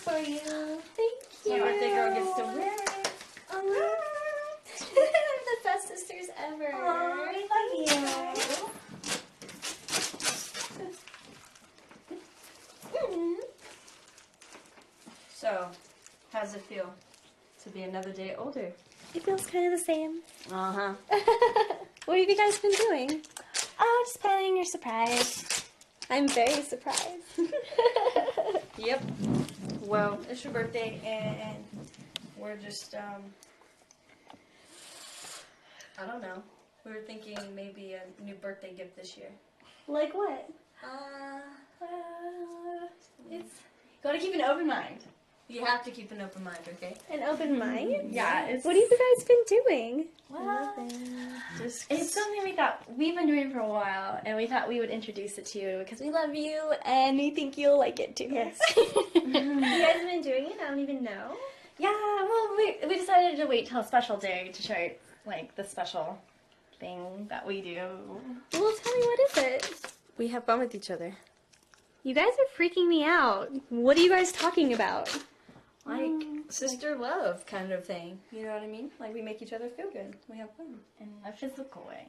for you. Thank you. My birthday girl gets to wear it. Oh, the best sisters ever. Aw, we love you. Mm. So, how's it feel to be another day older? It feels kind of the same. Uh huh. what have you guys been doing? Oh, just planning your surprise. I'm very surprised. Yep. Well, it's your birthday, and we're just um. I don't know. We were thinking maybe a new birthday gift this year. like what? Uh, Uh, it's gotta keep an open mind. you have to keep an open mind, okay? An open mind? Yeah, it's What have you guys been doing? well, Just it's something we thought we've been doing for a while, and we thought we would introduce it to you because we love you and we think you'll like it too. Yes. You guys have been doing it? I don't even know. yeah. Well, we we decided to wait till a special day to show like the special thing that we do. Well, tell me, what is it? we have fun with each other. You guys are freaking me out. What are you guys talking about? Like mm, sister love kind of thing. You know what I mean? Like we make each other feel good. We have fun. in a physical way.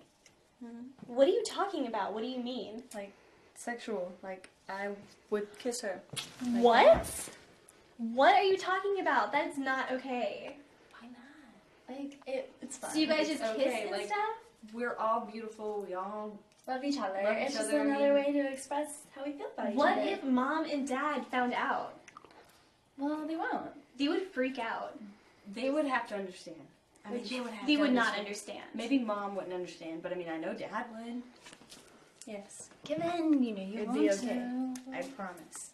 Mm-hmm. What are you talking about? What do you mean? Like sexual. Like I would kiss her. Like What? What are you talking about? That's not okay. Why not? Like it, it's fun. So you guys It's just okay, kiss and like- stuff? We're all beautiful. We all love each other. Love it's each just other, another way to express how we feel about each other. What if mom and dad found out? Well, they won't. They would freak out. they would have to understand. I mean, they would have They would not understand. understand. Maybe mom wouldn't understand, but I mean, I know dad would. Yes, Given you know you It'd want be okay. to. I promise.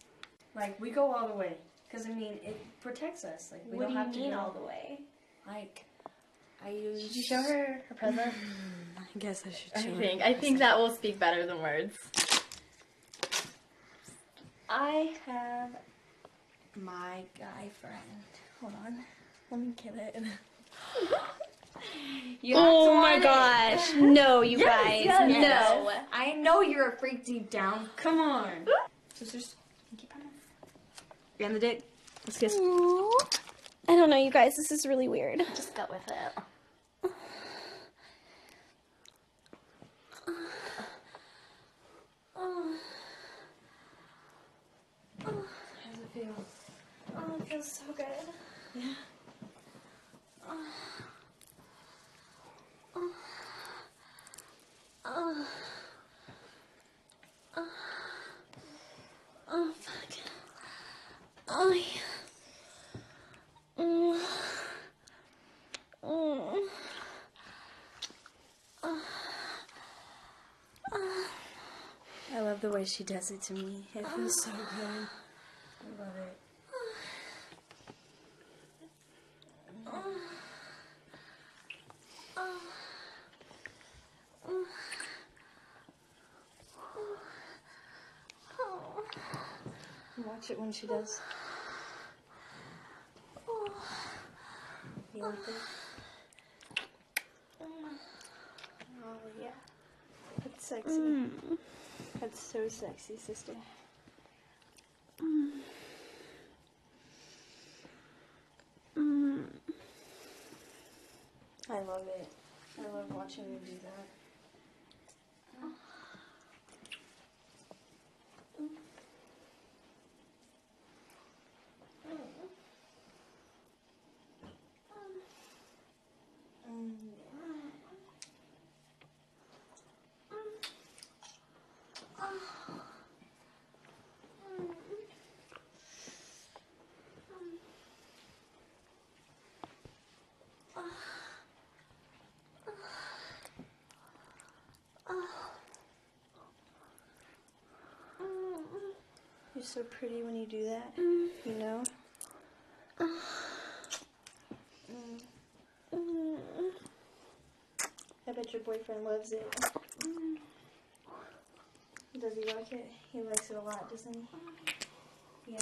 Like we go all the way, cause I mean, it protects us. Like we What don't do you have to mean go- all the way? Like I use. Did you show her her present? Hmm, I guess I should I show her. think I think that will speak better than words. I have my guy friend. Hold on. Let me get it. you have Oh my want it. gosh. No, you guys. yes, no. yes. I know you're a freak deep down. Come on. Sisters. And the dick. Let's kiss. I don't know, you guys. This is really weird. Just go with it. How does it feel? Oh, it feels so good. Oh, fuck. Oh, yeah. Mm. Mm. I love the way she does it to me. It feels so good. I love it. Watch it when she does. You like? Oh yeah. That's sexy. Mm. That's so sexy, sister. Mm. Mm. I love it. I love watching you do that. You're so pretty when you do that. You know? Mm. I bet your boyfriend loves it. Does he like it? He likes it a lot, doesn't he? Yeah.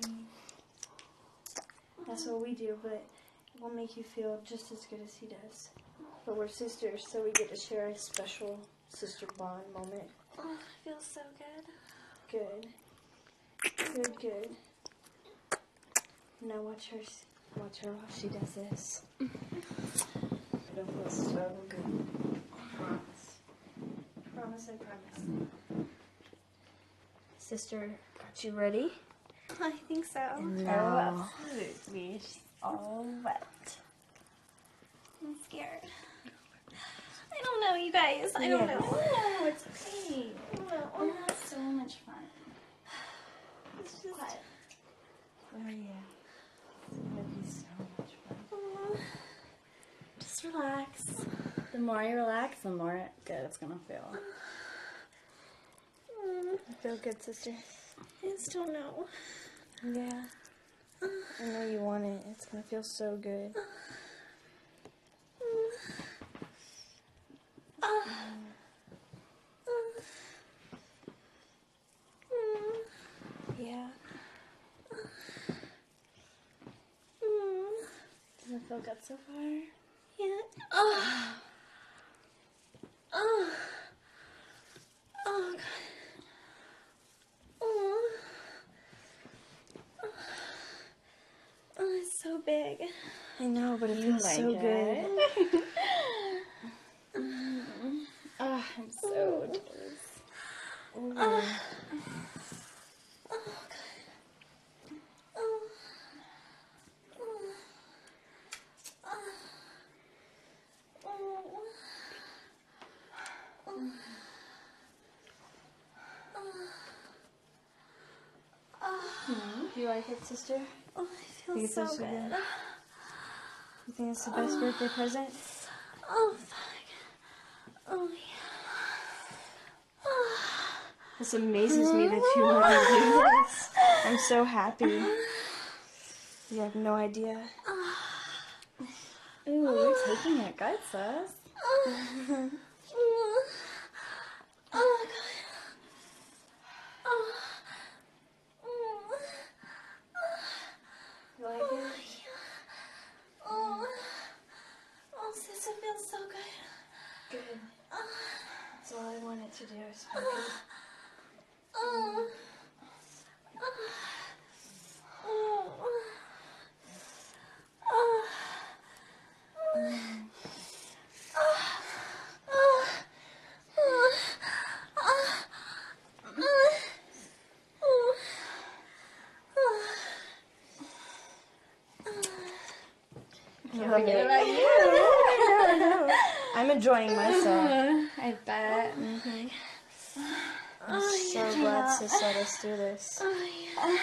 Mm. That's what we do, but we'll make you feel just as good as he does. But we're sisters, so we get to share a special sister bond moment. Oh, it feels so good. Good. Good, good. Now watch her. Watch her while she does this. It'll feel so good. Promise. Promise, I promise. Sister, got you ready? I think so. Oh, absolutely. She's all wet. I'm scared. I don't know, you guys. I don't Yeah. know. No, it's okay. I don't know. We're gonna have so much fun. It's just. Oh yeah. It's gonna be so much fun. Just relax. The more you relax, the more good it's gonna feel. Mm, You feel good, sister? I just don't know. Yeah. I know you want it. It's gonna feel so good. Feel good so far? Yeah. Oh. Oh. Oh, God. Oh. oh. Oh, it's so big. I know, but it You feels like so good. it? oh, I'm so oh, jealous. Ooh. Oh, oh God. Oh. Oh. Oh. Oh. Oh. Do you like it, sister? Oh, I feel so so good. good? You think it's the best birthday oh. present? Oh, fuck. Oh, yeah. Oh. This amazes me that you want to do this. I'm so happy. You have no idea. Oh. Ooh, you're taking it guys. sis. Oh. Oh, God. Oh. You like it? Oh. Oh, sis, it feels so good. Good. That's all I wanted to do is feel good. Oh. Oh. Oh. You Forget it. about you. I know. I'm enjoying myself. I bet. Mm-hmm. Oh, I'm so glad Sis let us do this. Oh, yeah.